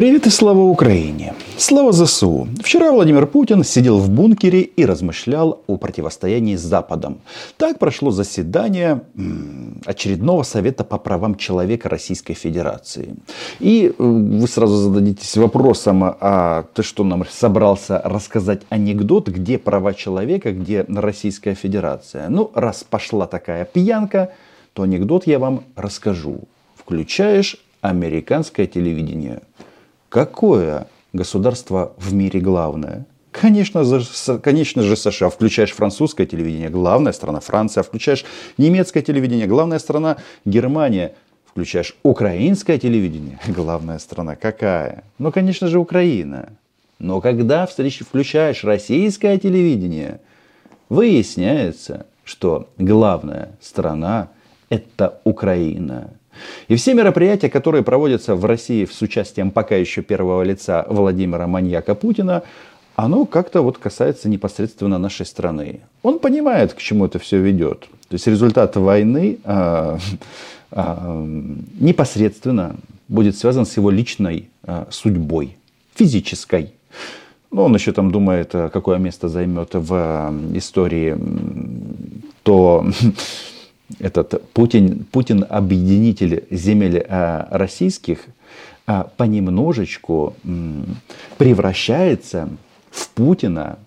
Привет и слава Украине! Слава ЗСУ! Вчера Владимир Путин сидел в бункере и размышлял о противостоянии с Западом. Так прошло заседание очередного Совета по правам человека Российской Федерации. И э, вы сразу зададитесь вопросом, а ты что нам собрался рассказать анекдот, где права человека, где Российская Федерация? Ну, раз пошла такая пьянка, то анекдот я вам расскажу. Включаешь американское телевидение. Какое государство в мире главное? Конечно конечно же США. Включаешь французское телевидение, главная страна Франция. Включаешь немецкое телевидение, главная страна Германия. Включаешь украинское телевидение, главная страна какая? Ну, конечно же, Украина. Но когда включаешь российское телевидение, выясняется, что главная страна это Украина. И все мероприятия, которые проводятся в России с участием пока еще первого лица Владимира Маньяка Путина, оно как-то вот касается непосредственно нашей страны. Он понимает, к чему это все ведет. То есть результат войны э, э, непосредственно будет связан с его личной э, судьбой, физической. Ну, он еще там думает, какое место займет в истории то этот Путин, Путин объединитель земель а, российских, а, понемножечку превращается в Путина,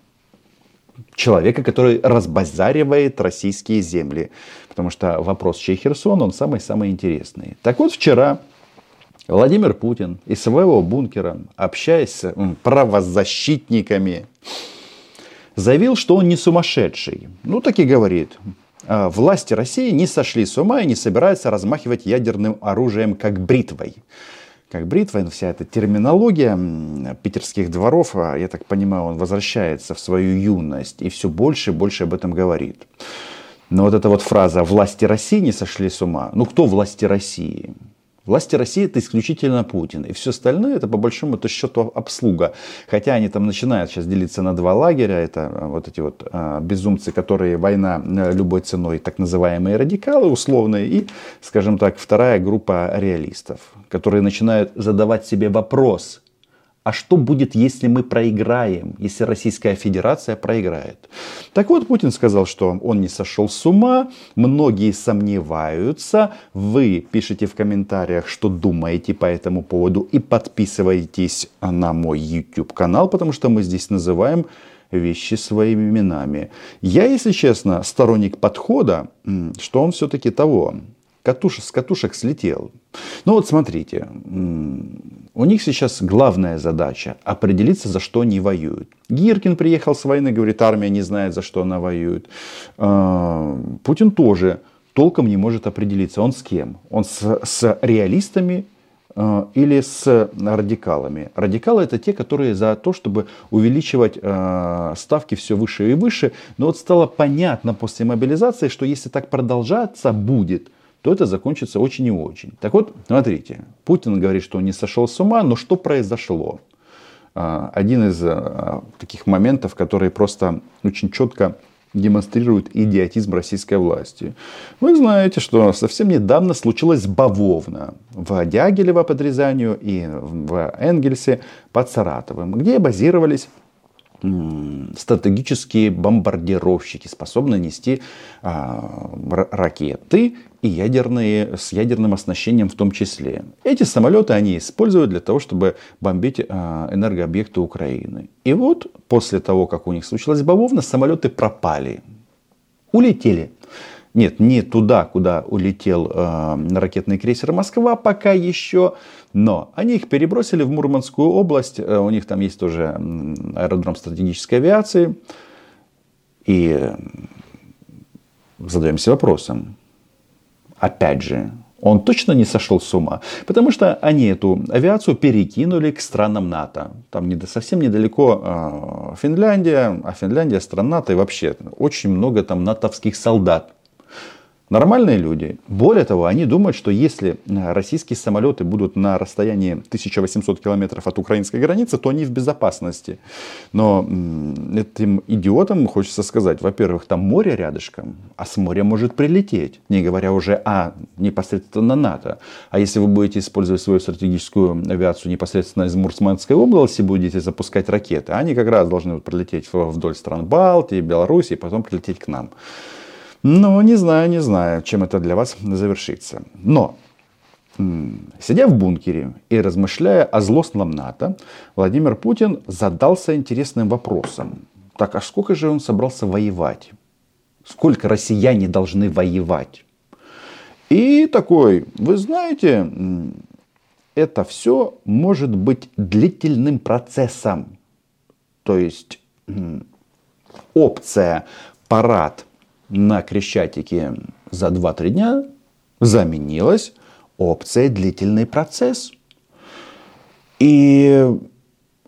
человека, который разбазаривает российские земли. Потому что вопрос, чей Херсон, он самый-самый интересный. Так вот, вчера Владимир Путин из своего бункера, общаясь с правозащитниками, заявил, что он не сумасшедший. Ну, так и говорит. А, власти России не сошли с ума и не собираются размахивать ядерным оружием как бритвой. Как бритва, вся эта терминология питерских дворов, а, я так понимаю, он возвращается в свою юность и все больше и больше об этом говорит. Но вот эта вот фраза «власти России не сошли с ума», ну кто власти России? Власти России это исключительно Путин. И все остальное это по большому -то счету обслуга. Хотя они там начинают сейчас делиться на два лагеря. Это а, вот эти вот а, безумцы, которые война э, любой ценой, так называемые радикалы условные. И, скажем так, вторая группа реалистов, которые начинают задавать себе вопрос – а что будет, если мы проиграем, если Российская Федерация проиграет? Так вот, Путин сказал, что он не сошел с ума, многие сомневаются, вы пишите в комментариях, что думаете по этому поводу и подписывайтесь на мой YouTube канал, потому что мы здесь называем вещи своими именами. Я, если честно, сторонник подхода, что он все-таки того, катуш, с катушек слетел. Ну вот смотрите, у них сейчас главная задача определиться, за что они воюют. Гиркин приехал с войны, говорит, армия не знает, за что она воюет. А, Путин тоже толком не может определиться, он с кем. Он с, с реалистами а, или с радикалами. Радикалы это те, которые за то, чтобы увеличивать э, ставки все выше и выше. Но вот стало понятно после мобилизации, что если так продолжаться будет, то это закончится очень и очень. Так вот, смотрите, Путин говорит, что он не сошел с ума, но что произошло? А, один из а, таких моментов, которые просто очень четко демонстрируют идиотизм российской власти. Вы знаете, что совсем недавно случилось бавовна в Дягилево под Рязанью и в Энгельсе под Саратовым, где базировались стратегические бомбардировщики, способные нести а, ракеты и ядерные, с ядерным оснащением в том числе. Эти самолеты они используют для того, чтобы бомбить а, энергообъекты Украины. И вот после того, как у них случилась бавовна, самолеты пропали, улетели. Нет, не туда, куда улетел э, ракетный крейсер Москва пока еще, но они их перебросили в Мурманскую область. Э, у них там есть тоже аэродром стратегической авиации. И задаемся вопросом, опять же, он точно не сошел с ума, потому что они эту авиацию перекинули к странам НАТО. Там не, совсем недалеко э, Финляндия, а Финляндия страна НАТО и вообще очень много там натовских солдат Нормальные люди. Более того, они думают, что если э, российские самолеты будут на расстоянии 1800 километров от украинской границы, то они в безопасности. Но этим идиотам хочется сказать, во-первых, там море рядышком, а с моря может прилететь. Не говоря уже о непосредственно НАТО. А если вы будете использовать свою стратегическую авиацию непосредственно из Мурманской области, будете запускать ракеты, они как раз должны прилететь вдоль стран Балтии, Беларуси и потом прилететь к нам. Ну, не знаю, не знаю, чем это для вас завершится. Но, сидя в бункере и размышляя о злостном НАТО, Владимир Путин задался интересным вопросом. Так, а сколько же он собрался воевать? Сколько россияне должны воевать? И такой, вы знаете, это все может быть длительным процессом. То есть опция парад на Крещатике за 2-3 дня заменилась опцией длительный процесс. И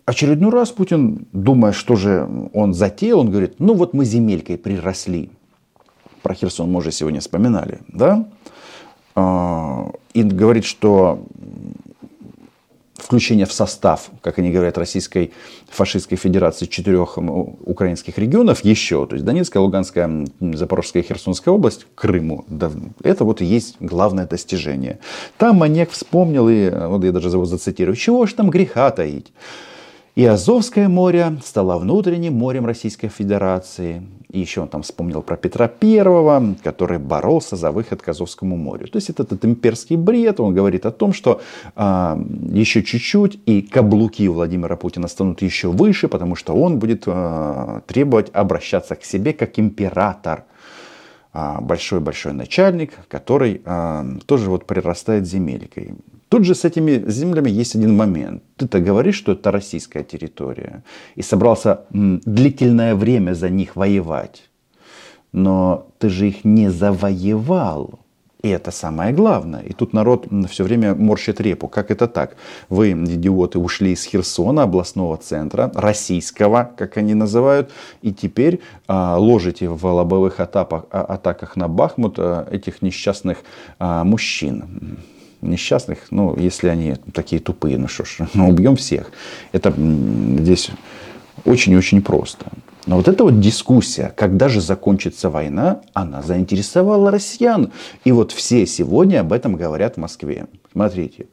очередной раз Путин, думая, что же он затеял, он говорит, ну вот мы земелькой приросли. Про Херсон мы уже сегодня вспоминали, да? А, и говорит, что включение в состав, как они говорят, Российской фашистской федерации четырех украинских регионов еще, то есть Донецкая, Луганская, Запорожская и Херсонская область, Крыму, это вот и есть главное достижение. Там Манек вспомнил, и вот я даже его зацитирую, чего ж там греха таить. И Азовское море стало внутренним морем Российской Федерации. И еще он там вспомнил про Петра Первого, который боролся за выход к Азовскому морю. То есть это этот имперский бред. Он говорит о том, что а, еще чуть-чуть и каблуки Владимира Путина станут еще выше, потому что он будет а, требовать обращаться к себе как император большой-большой начальник, который а, тоже вот прирастает земелькой. Тут же с этими землями есть один момент. Ты-то говоришь, что это российская территория, и собрался длительное время за них воевать. Но ты же их не завоевал. И это самое главное. И тут народ все время морщит репу. Как это так? Вы, идиоты, ушли из Херсона, областного центра, российского, как они называют, и теперь а, ложите в лобовых атаках, а, атаках на Бахмут а, этих несчастных а, мужчин несчастных, ну, если они такие тупые, ну что ж, ну, убьем всех. Это здесь очень-очень просто. Но вот эта вот дискуссия, когда же закончится война, она заинтересовала россиян. И вот все сегодня об этом говорят в Москве. Смотрите.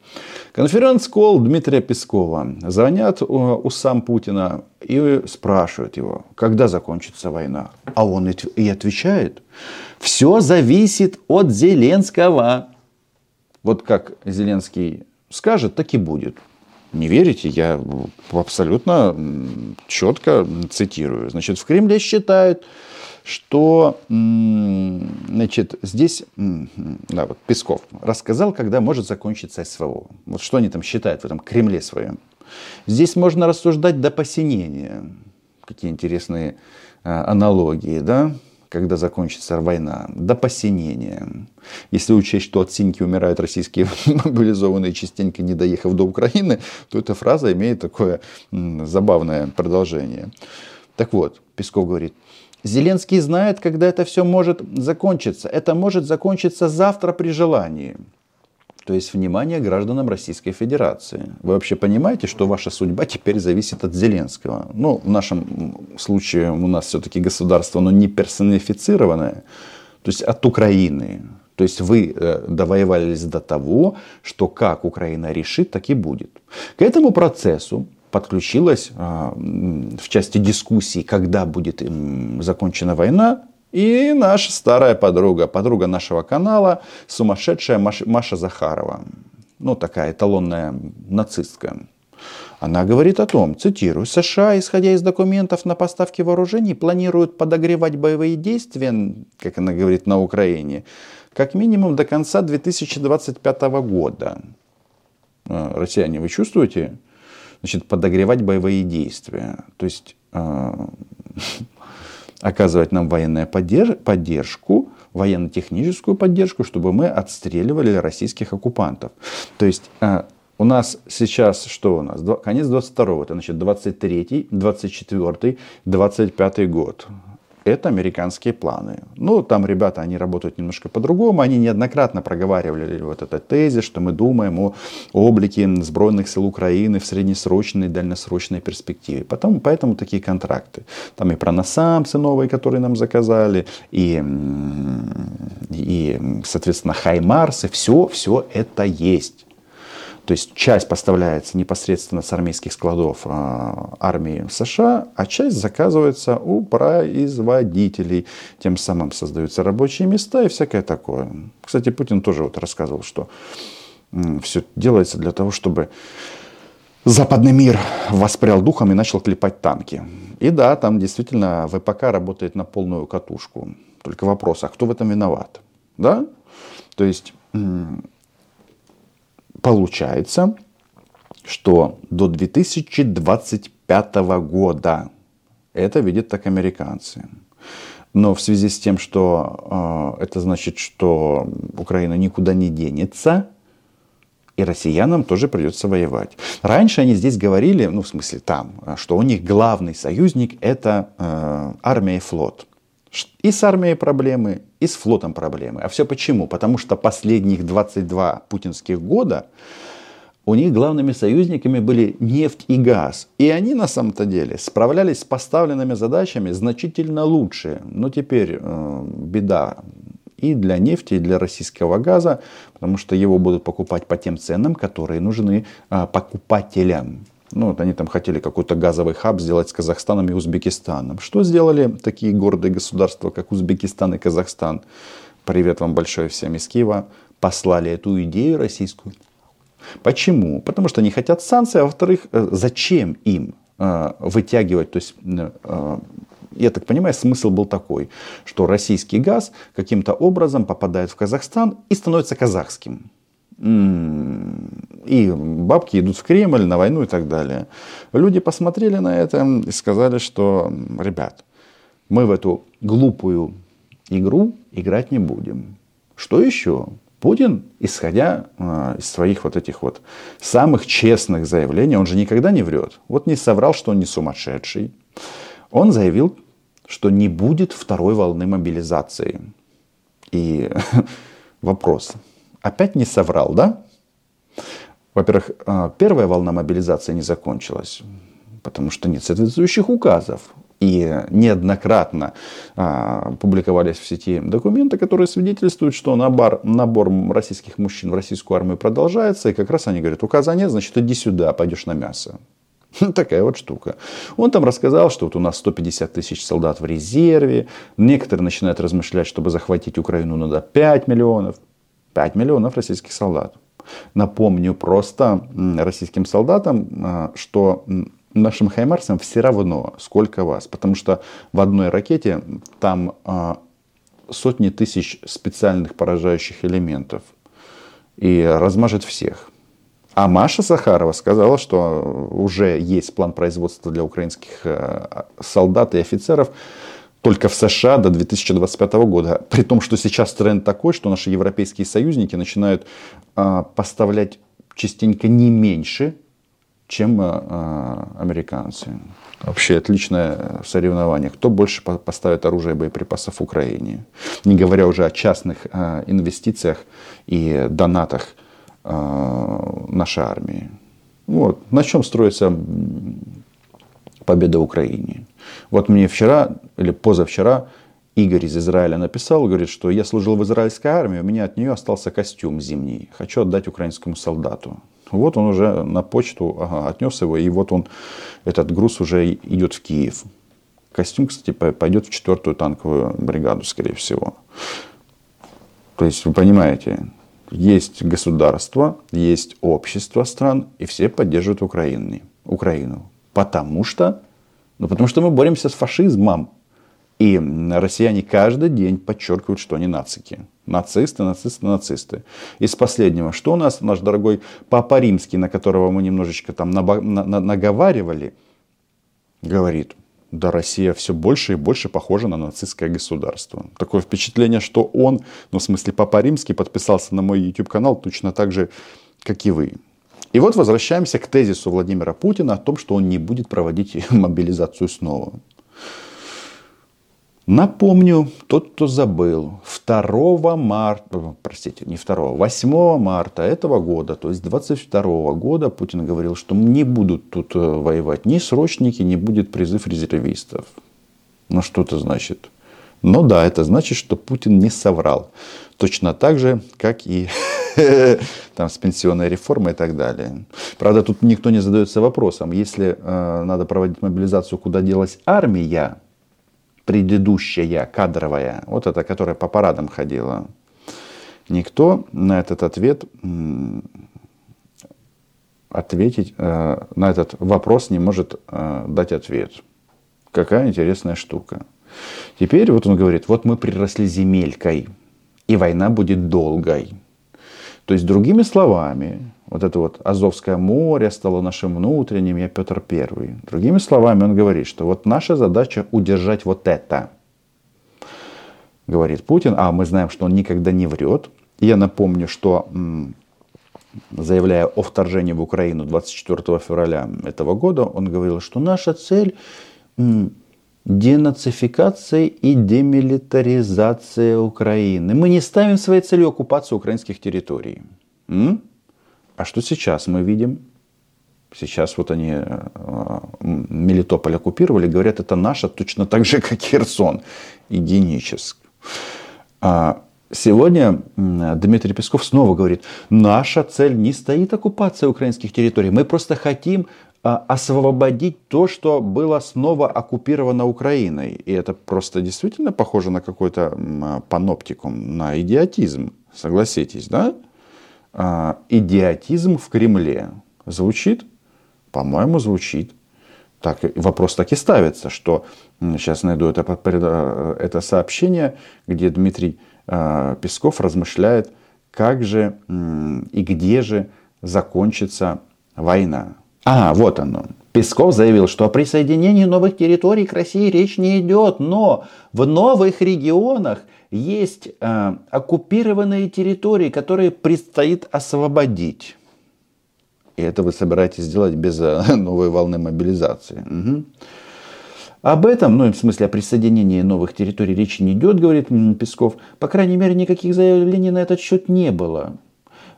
Конференц-колл Дмитрия Пескова. Звонят у сам Путина и спрашивают его, когда закончится война. А он и отвечает, все зависит от Зеленского. Вот как Зеленский скажет, так и будет. Не верите? Я абсолютно четко цитирую. Значит, в Кремле считают, что значит, здесь да, вот Песков рассказал, когда может закончиться СВО. Вот что они там считают в этом Кремле своем. Здесь можно рассуждать до посинения. Какие интересные а, аналогии, да? Когда закончится война, до посинения. Если учесть, что от синьки умирают российские мобилизованные, частенько не доехав до Украины, то эта фраза имеет такое забавное продолжение. Так вот, Песков говорит, Зеленский знает, когда это все может закончиться. Это может закончиться завтра при желании. То есть, внимание гражданам Российской Федерации. Вы вообще понимаете, что ваша судьба теперь зависит от Зеленского? Ну, в нашем случае у нас все-таки государство, оно не персонифицированное. То есть, от Украины. То есть вы э, довоевались до того, что как Украина решит, так и будет. К этому процессу подключилась э, в части дискуссий, когда будет закончена война, и наша старая подруга, подруга нашего канала, сумасшедшая Маша Захарова. Ну, такая эталонная нацистка. Она говорит о том, цитирую, США, исходя из документов на поставки вооружений, планируют подогревать боевые действия, как она говорит, на Украине, как минимум до конца 2025 года. А, россияне, вы чувствуете? Значит, подогревать боевые действия. То есть а, оказывать нам военную поддержку, военно-техническую поддержку, чтобы мы отстреливали российских оккупантов. То есть э, у нас сейчас что у нас? Конец 22 это значит 23 24 25 год. Это американские планы. Ну, там ребята, они работают немножко по-другому. Они неоднократно проговаривали вот этот тезис, что мы думаем о облике сбройных сил Украины в среднесрочной и дальносрочной перспективе. Потом, поэтому такие контракты. Там и про насамцы новые, которые нам заказали, и, и соответственно, Хаймарсы. Все, все это есть. То есть часть поставляется непосредственно с армейских складов а, армии США, а часть заказывается у производителей. Тем самым создаются рабочие места и всякое такое. Кстати, Путин тоже вот рассказывал, что все делается для того, чтобы западный мир воспрял духом и начал клепать танки. И да, там действительно ВПК работает на полную катушку. Только вопрос, а кто в этом виноват? Да? То есть Получается, что до 2025 года это видят так американцы. Но в связи с тем, что э, это значит, что Украина никуда не денется, и россиянам тоже придется воевать. Раньше они здесь говорили, ну в смысле там, что у них главный союзник это э, армия и флот. И с армией проблемы, и с флотом проблемы. А все почему? Потому что последних 22 путинских года у них главными союзниками были нефть и газ. И они на самом-то деле справлялись с поставленными задачами значительно лучше. Но теперь э, беда и для нефти, и для российского газа, потому что его будут покупать по тем ценам, которые нужны э, покупателям. Ну, вот они там хотели какой-то газовый хаб сделать с Казахстаном и Узбекистаном. Что сделали такие гордые государства, как Узбекистан и Казахстан? Привет вам большое всем из Киева. Послали эту идею российскую. Почему? Потому что они хотят санкций, а во-вторых, э, зачем им э, вытягивать, то есть э, я так понимаю, смысл был такой, что российский газ каким-то образом попадает в Казахстан и становится казахским. И бабки идут в Кремль на войну и так далее. Люди посмотрели на это и сказали, что, ребят, мы в эту глупую игру играть не будем. Что еще? Путин, исходя э, из своих вот этих вот самых честных заявлений, он же никогда не врет. Вот не соврал, что он не сумасшедший. Он заявил, что не будет второй волны мобилизации. И вопрос, опять не соврал, да? Во-первых, а, первая волна мобилизации не закончилась, потому что нет соответствующих указов. И неоднократно а, публиковались в сети документы, которые свидетельствуют, что набор, набор российских мужчин в российскую армию продолжается. И как раз они говорят, указа нет, значит иди сюда, пойдешь на мясо. Такая вот штука. Он там рассказал, что вот у нас 150 тысяч солдат в резерве. Некоторые начинают размышлять, чтобы захватить Украину надо 5 миллионов. 5 миллионов российских солдат. Напомню просто российским солдатам, а, что нашим хаймарсам все равно, сколько вас. Потому что в одной ракете там а, сотни тысяч специальных поражающих элементов. И размажет всех. А Маша Сахарова сказала, что уже есть план производства для украинских а, солдат и офицеров только в США до 2025 года. При том, что сейчас тренд такой, что наши европейские союзники начинают э, поставлять частенько не меньше, чем э, американцы. Вообще отличное соревнование. Кто больше поставит оружие и боеприпасов Украине. Не говоря уже о частных инвестициях и донатах нашей армии. Вот. На чем строится победа Украине? Вот мне вчера или позавчера Игорь из Израиля написал, говорит, что я служил в израильской армии, у меня от нее остался костюм зимний. Хочу отдать украинскому солдату. Вот он уже на почту ага, отнес его, и вот он, этот груз уже идет в Киев. Костюм, кстати, пойдет в четвертую танковую бригаду, скорее всего. То есть, вы понимаете, есть государство, есть общество стран, и все поддерживают Украину. Украину. Потому что ну, потому что мы боремся с фашизмом. И россияне каждый день подчеркивают, что они нацики. Нацисты, нацисты, нацисты. Из последнего, что у нас наш дорогой Папа Римский, на которого мы немножечко там наговаривали, говорит, да, Россия все больше и больше похожа на нацистское государство. Такое впечатление, что он, ну, в смысле, Папа Римский подписался на мой YouTube канал точно так же, как и вы. И вот возвращаемся к тезису Владимира Путина о том, что он не будет проводить мобилизацию снова. Напомню, тот, кто забыл, 2 марта, простите, не 2, 8 марта этого года, то есть 22 года, Путин говорил, что не будут тут э, воевать ни срочники, не будет призыв резервистов. Ну что это значит? Ну да, это значит, что Путин не соврал. Точно так же, как и там, с пенсионной реформой и так далее. Правда, тут никто не задается вопросом, если э, надо проводить мобилизацию, куда делась армия, предыдущая, кадровая, вот эта, которая по парадам ходила, никто на этот ответ ответить, э, на этот вопрос не может э, дать ответ. Какая интересная штука. Теперь вот он говорит, вот мы приросли земелькой, и война будет долгой. То есть, другими словами, вот это вот Азовское море стало нашим внутренним, я Петр Первый. Другими словами, он говорит, что вот наша задача удержать вот это. Говорит Путин, а мы знаем, что он никогда не врет. Я напомню, что заявляя о вторжении в Украину 24 февраля этого года, он говорил, что наша цель денацификация и демилитаризация Украины. Мы не ставим своей целью оккупацию украинских территорий. М? А что сейчас мы видим? Сейчас вот они э, Мелитополь оккупировали, говорят, это наша точно так же, как Херсон, и Геническ. А сегодня Дмитрий Песков снова говорит, наша цель не стоит оккупация украинских территорий, мы просто хотим освободить то, что было снова оккупировано Украиной. И это просто действительно похоже на какой-то а, паноптикум, на идиотизм, согласитесь, да? А, идиотизм в Кремле звучит? По-моему, звучит. Так, вопрос так и ставится, что сейчас найду это, это сообщение, где Дмитрий Песков размышляет, как же и где же закончится война. А, вот оно. Песков заявил, что о присоединении новых территорий к России речь не идет, но в новых регионах есть э, оккупированные территории, которые предстоит освободить. И это вы собираетесь сделать без э, новой волны мобилизации. Угу. Об этом, ну, в смысле о присоединении новых территорий речи не идет, говорит Песков. По крайней мере, никаких заявлений на этот счет не было.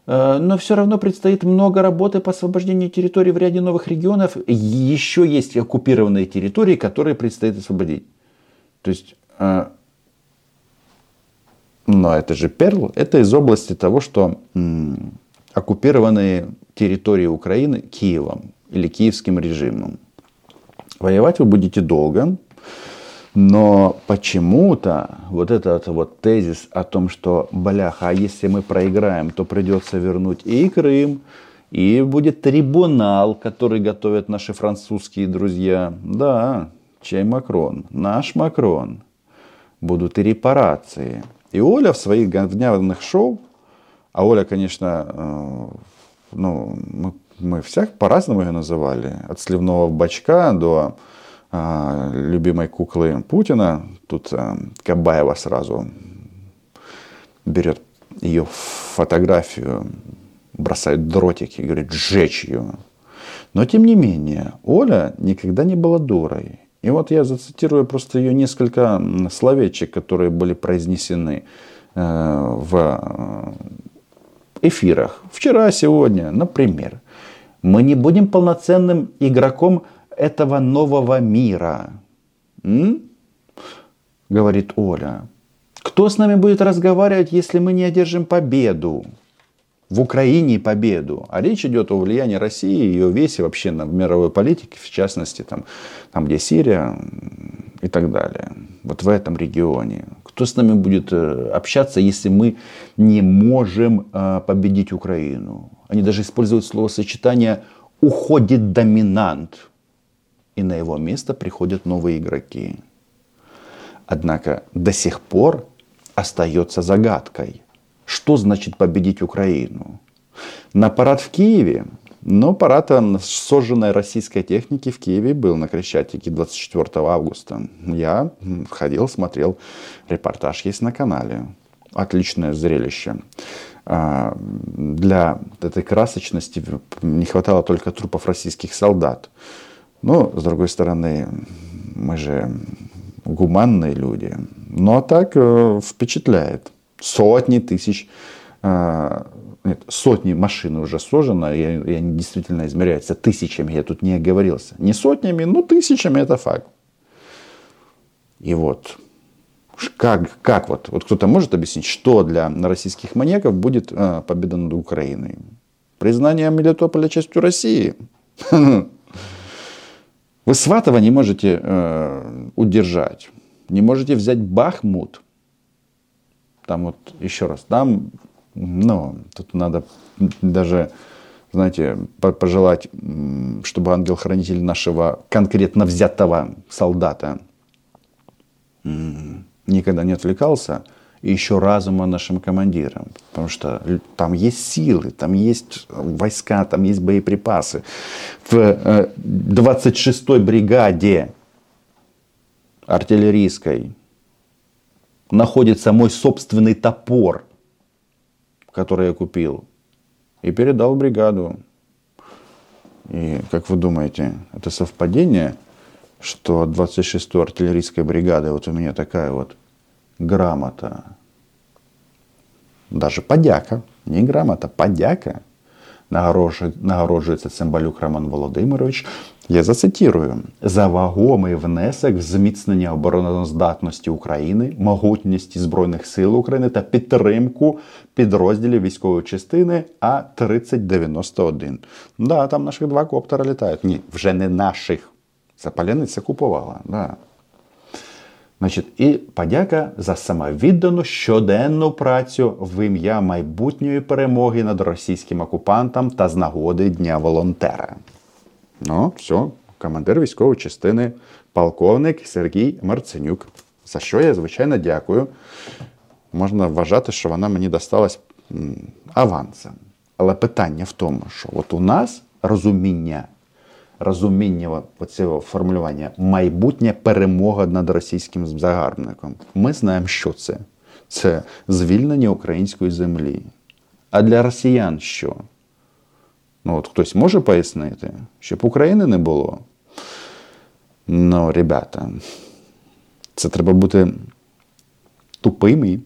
Э, но все равно предстоит много работы по освобождению территорий в ряде новых регионов. Еще есть оккупированные территории, которые предстоит освободить. То есть, э, но это же Перл, это из области того, что оккупированные территории Украины Киевом или киевским режимом. Воевать вы будете долго, но почему-то вот этот вот тезис о том, что, бляха, а если мы проиграем, то придется вернуть и Крым, и будет трибунал, который готовят наши французские друзья. Да, чей Макрон? Наш Макрон. Будут и репарации. И Оля в своих говняных шоу, а Оля, конечно, э, ну, мы, мы всяк по-разному ее называли. От сливного бачка до любимой куклы Путина. Тут а, Кабаева сразу берет ее фотографию, бросает дротики говорит, сжечь ее. Но тем не менее, Оля никогда не была дурой. И вот я зацитирую просто ее несколько словечек, которые были произнесены э, в эфирах. Вчера, сегодня, например. Мы не будем полноценным игроком этого нового мира. М? Говорит Оля. Кто с нами будет разговаривать, если мы не одержим победу? В Украине победу. А речь идет о влиянии России и ее весе вообще на, мировой политике, в частности, там, там, где Сирия и так далее. Вот в этом регионе. Кто с нами будет э, общаться, если мы не можем э, победить Украину? Они даже используют словосочетание «уходит доминант» и на его место приходят новые игроки. Однако до сих пор остается загадкой, что значит победить Украину. На парад в Киеве, но парад сожженной российской техники в Киеве был на Крещатике 24 августа. Я ходил, смотрел, репортаж есть на канале. Отличное зрелище. А, для этой красочности не хватало только трупов российских солдат. Но, с другой стороны, мы же гуманные люди. Ну а так э, впечатляет. Сотни тысяч, э, нет, сотни машин уже сложено, и, и они действительно измеряются тысячами, я тут не оговорился. Не сотнями, но тысячами это факт. И вот, как, как вот, вот кто-то может объяснить, что для российских маньяков будет э, победа над Украиной? Признание Мелитополя частью России? Вы Сватова не можете э, удержать. Не можете взять Бахмут. Там вот еще раз, там, ну, тут надо даже, знаете, пожелать, чтобы ангел-хранитель нашего конкретно взятого солдата никогда не отвлекался – и еще разума нашим командирам. Потому что там есть силы, там есть войска, там есть боеприпасы. В 26-й э, бригаде артиллерийской находится мой собственный топор, который я купил. И передал в бригаду. И как вы думаете, это совпадение, что 26-й артиллерийской бригады, вот у меня такая вот грамота, даже подяка, не грамота, подяка, нагороджується Цимбалюк Роман Володимирович. Я зацитирую за вагомий внесок в зміцнення обороноздатності України, могутності Збройних сил України та підтримку підрозділів військової частини А 3091. Да, там наших два коптера літають. Ні, вже не наших. Запаляниця купувала. Да. Значить, І подяка за самовіддану щоденну працю в ім'я майбутньої перемоги над російським окупантом та з нагоди Дня волонтера. Ну, все, командир військової частини, полковник Сергій Марценюк. За що я, звичайно, дякую. Можна вважати, що вона мені досталась авансом. Але питання в тому, що от у нас розуміння розуміння цього формулювання майбутня перемога над російським загарбником. Ми знаємо, що це. Це звільнення української землі. А для росіян що? Ну, от хтось може пояснити, щоб України не було. Ну, ребята, це треба бути тупими.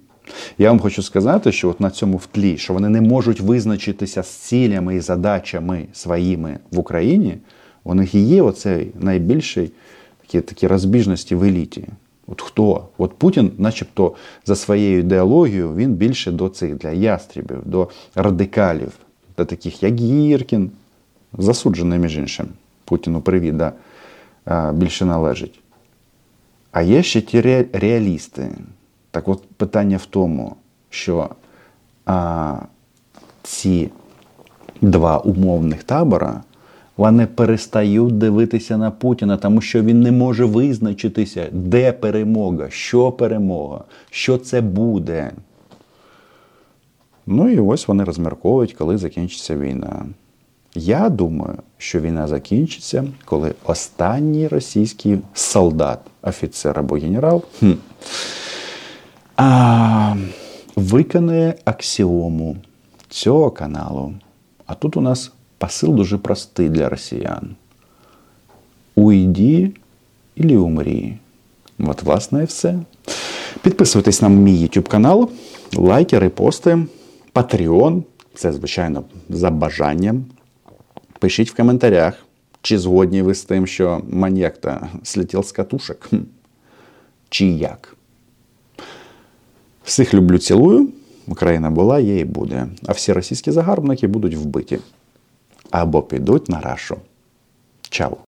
Я вам хочу сказати, що от на цьому втлі, що вони не можуть визначитися з цілями і задачами своїми в Україні. У них і є оцей найбільший такі, такі розбіжності в еліті. От хто? От Путін, начебто, за своєю ідеологією, він більше до цих для ястрібів, до радикалів, до таких, як Гіркін, засуджений, між іншим. Путіну привіт, да, більше належить. А є ще ті реалісти. Так от питання в тому, що а, ці два умовних табора вони перестають дивитися на Путіна, тому що він не може визначитися, де перемога, що перемога, що це буде. Ну і ось вони розмірковують, коли закінчиться війна. Я думаю, що війна закінчиться, коли останній російський солдат, офіцер або генерал хм, а, виконує аксіому цього каналу. А тут у нас посил дуже простий для росіян. Уйди или умрі. От, власне, і все. Підписуйтесь на мій YouTube канал, лайки, репости, Patreon. Це, звичайно, за бажанням. Пишіть в коментарях, чи згодні ви з тим, що маньяк-то слетів з катушок. Чи як. Всіх люблю, цілую. Україна була, є і буде. А всі російські загарбники будуть вбиті або підуть на рашу. Чао!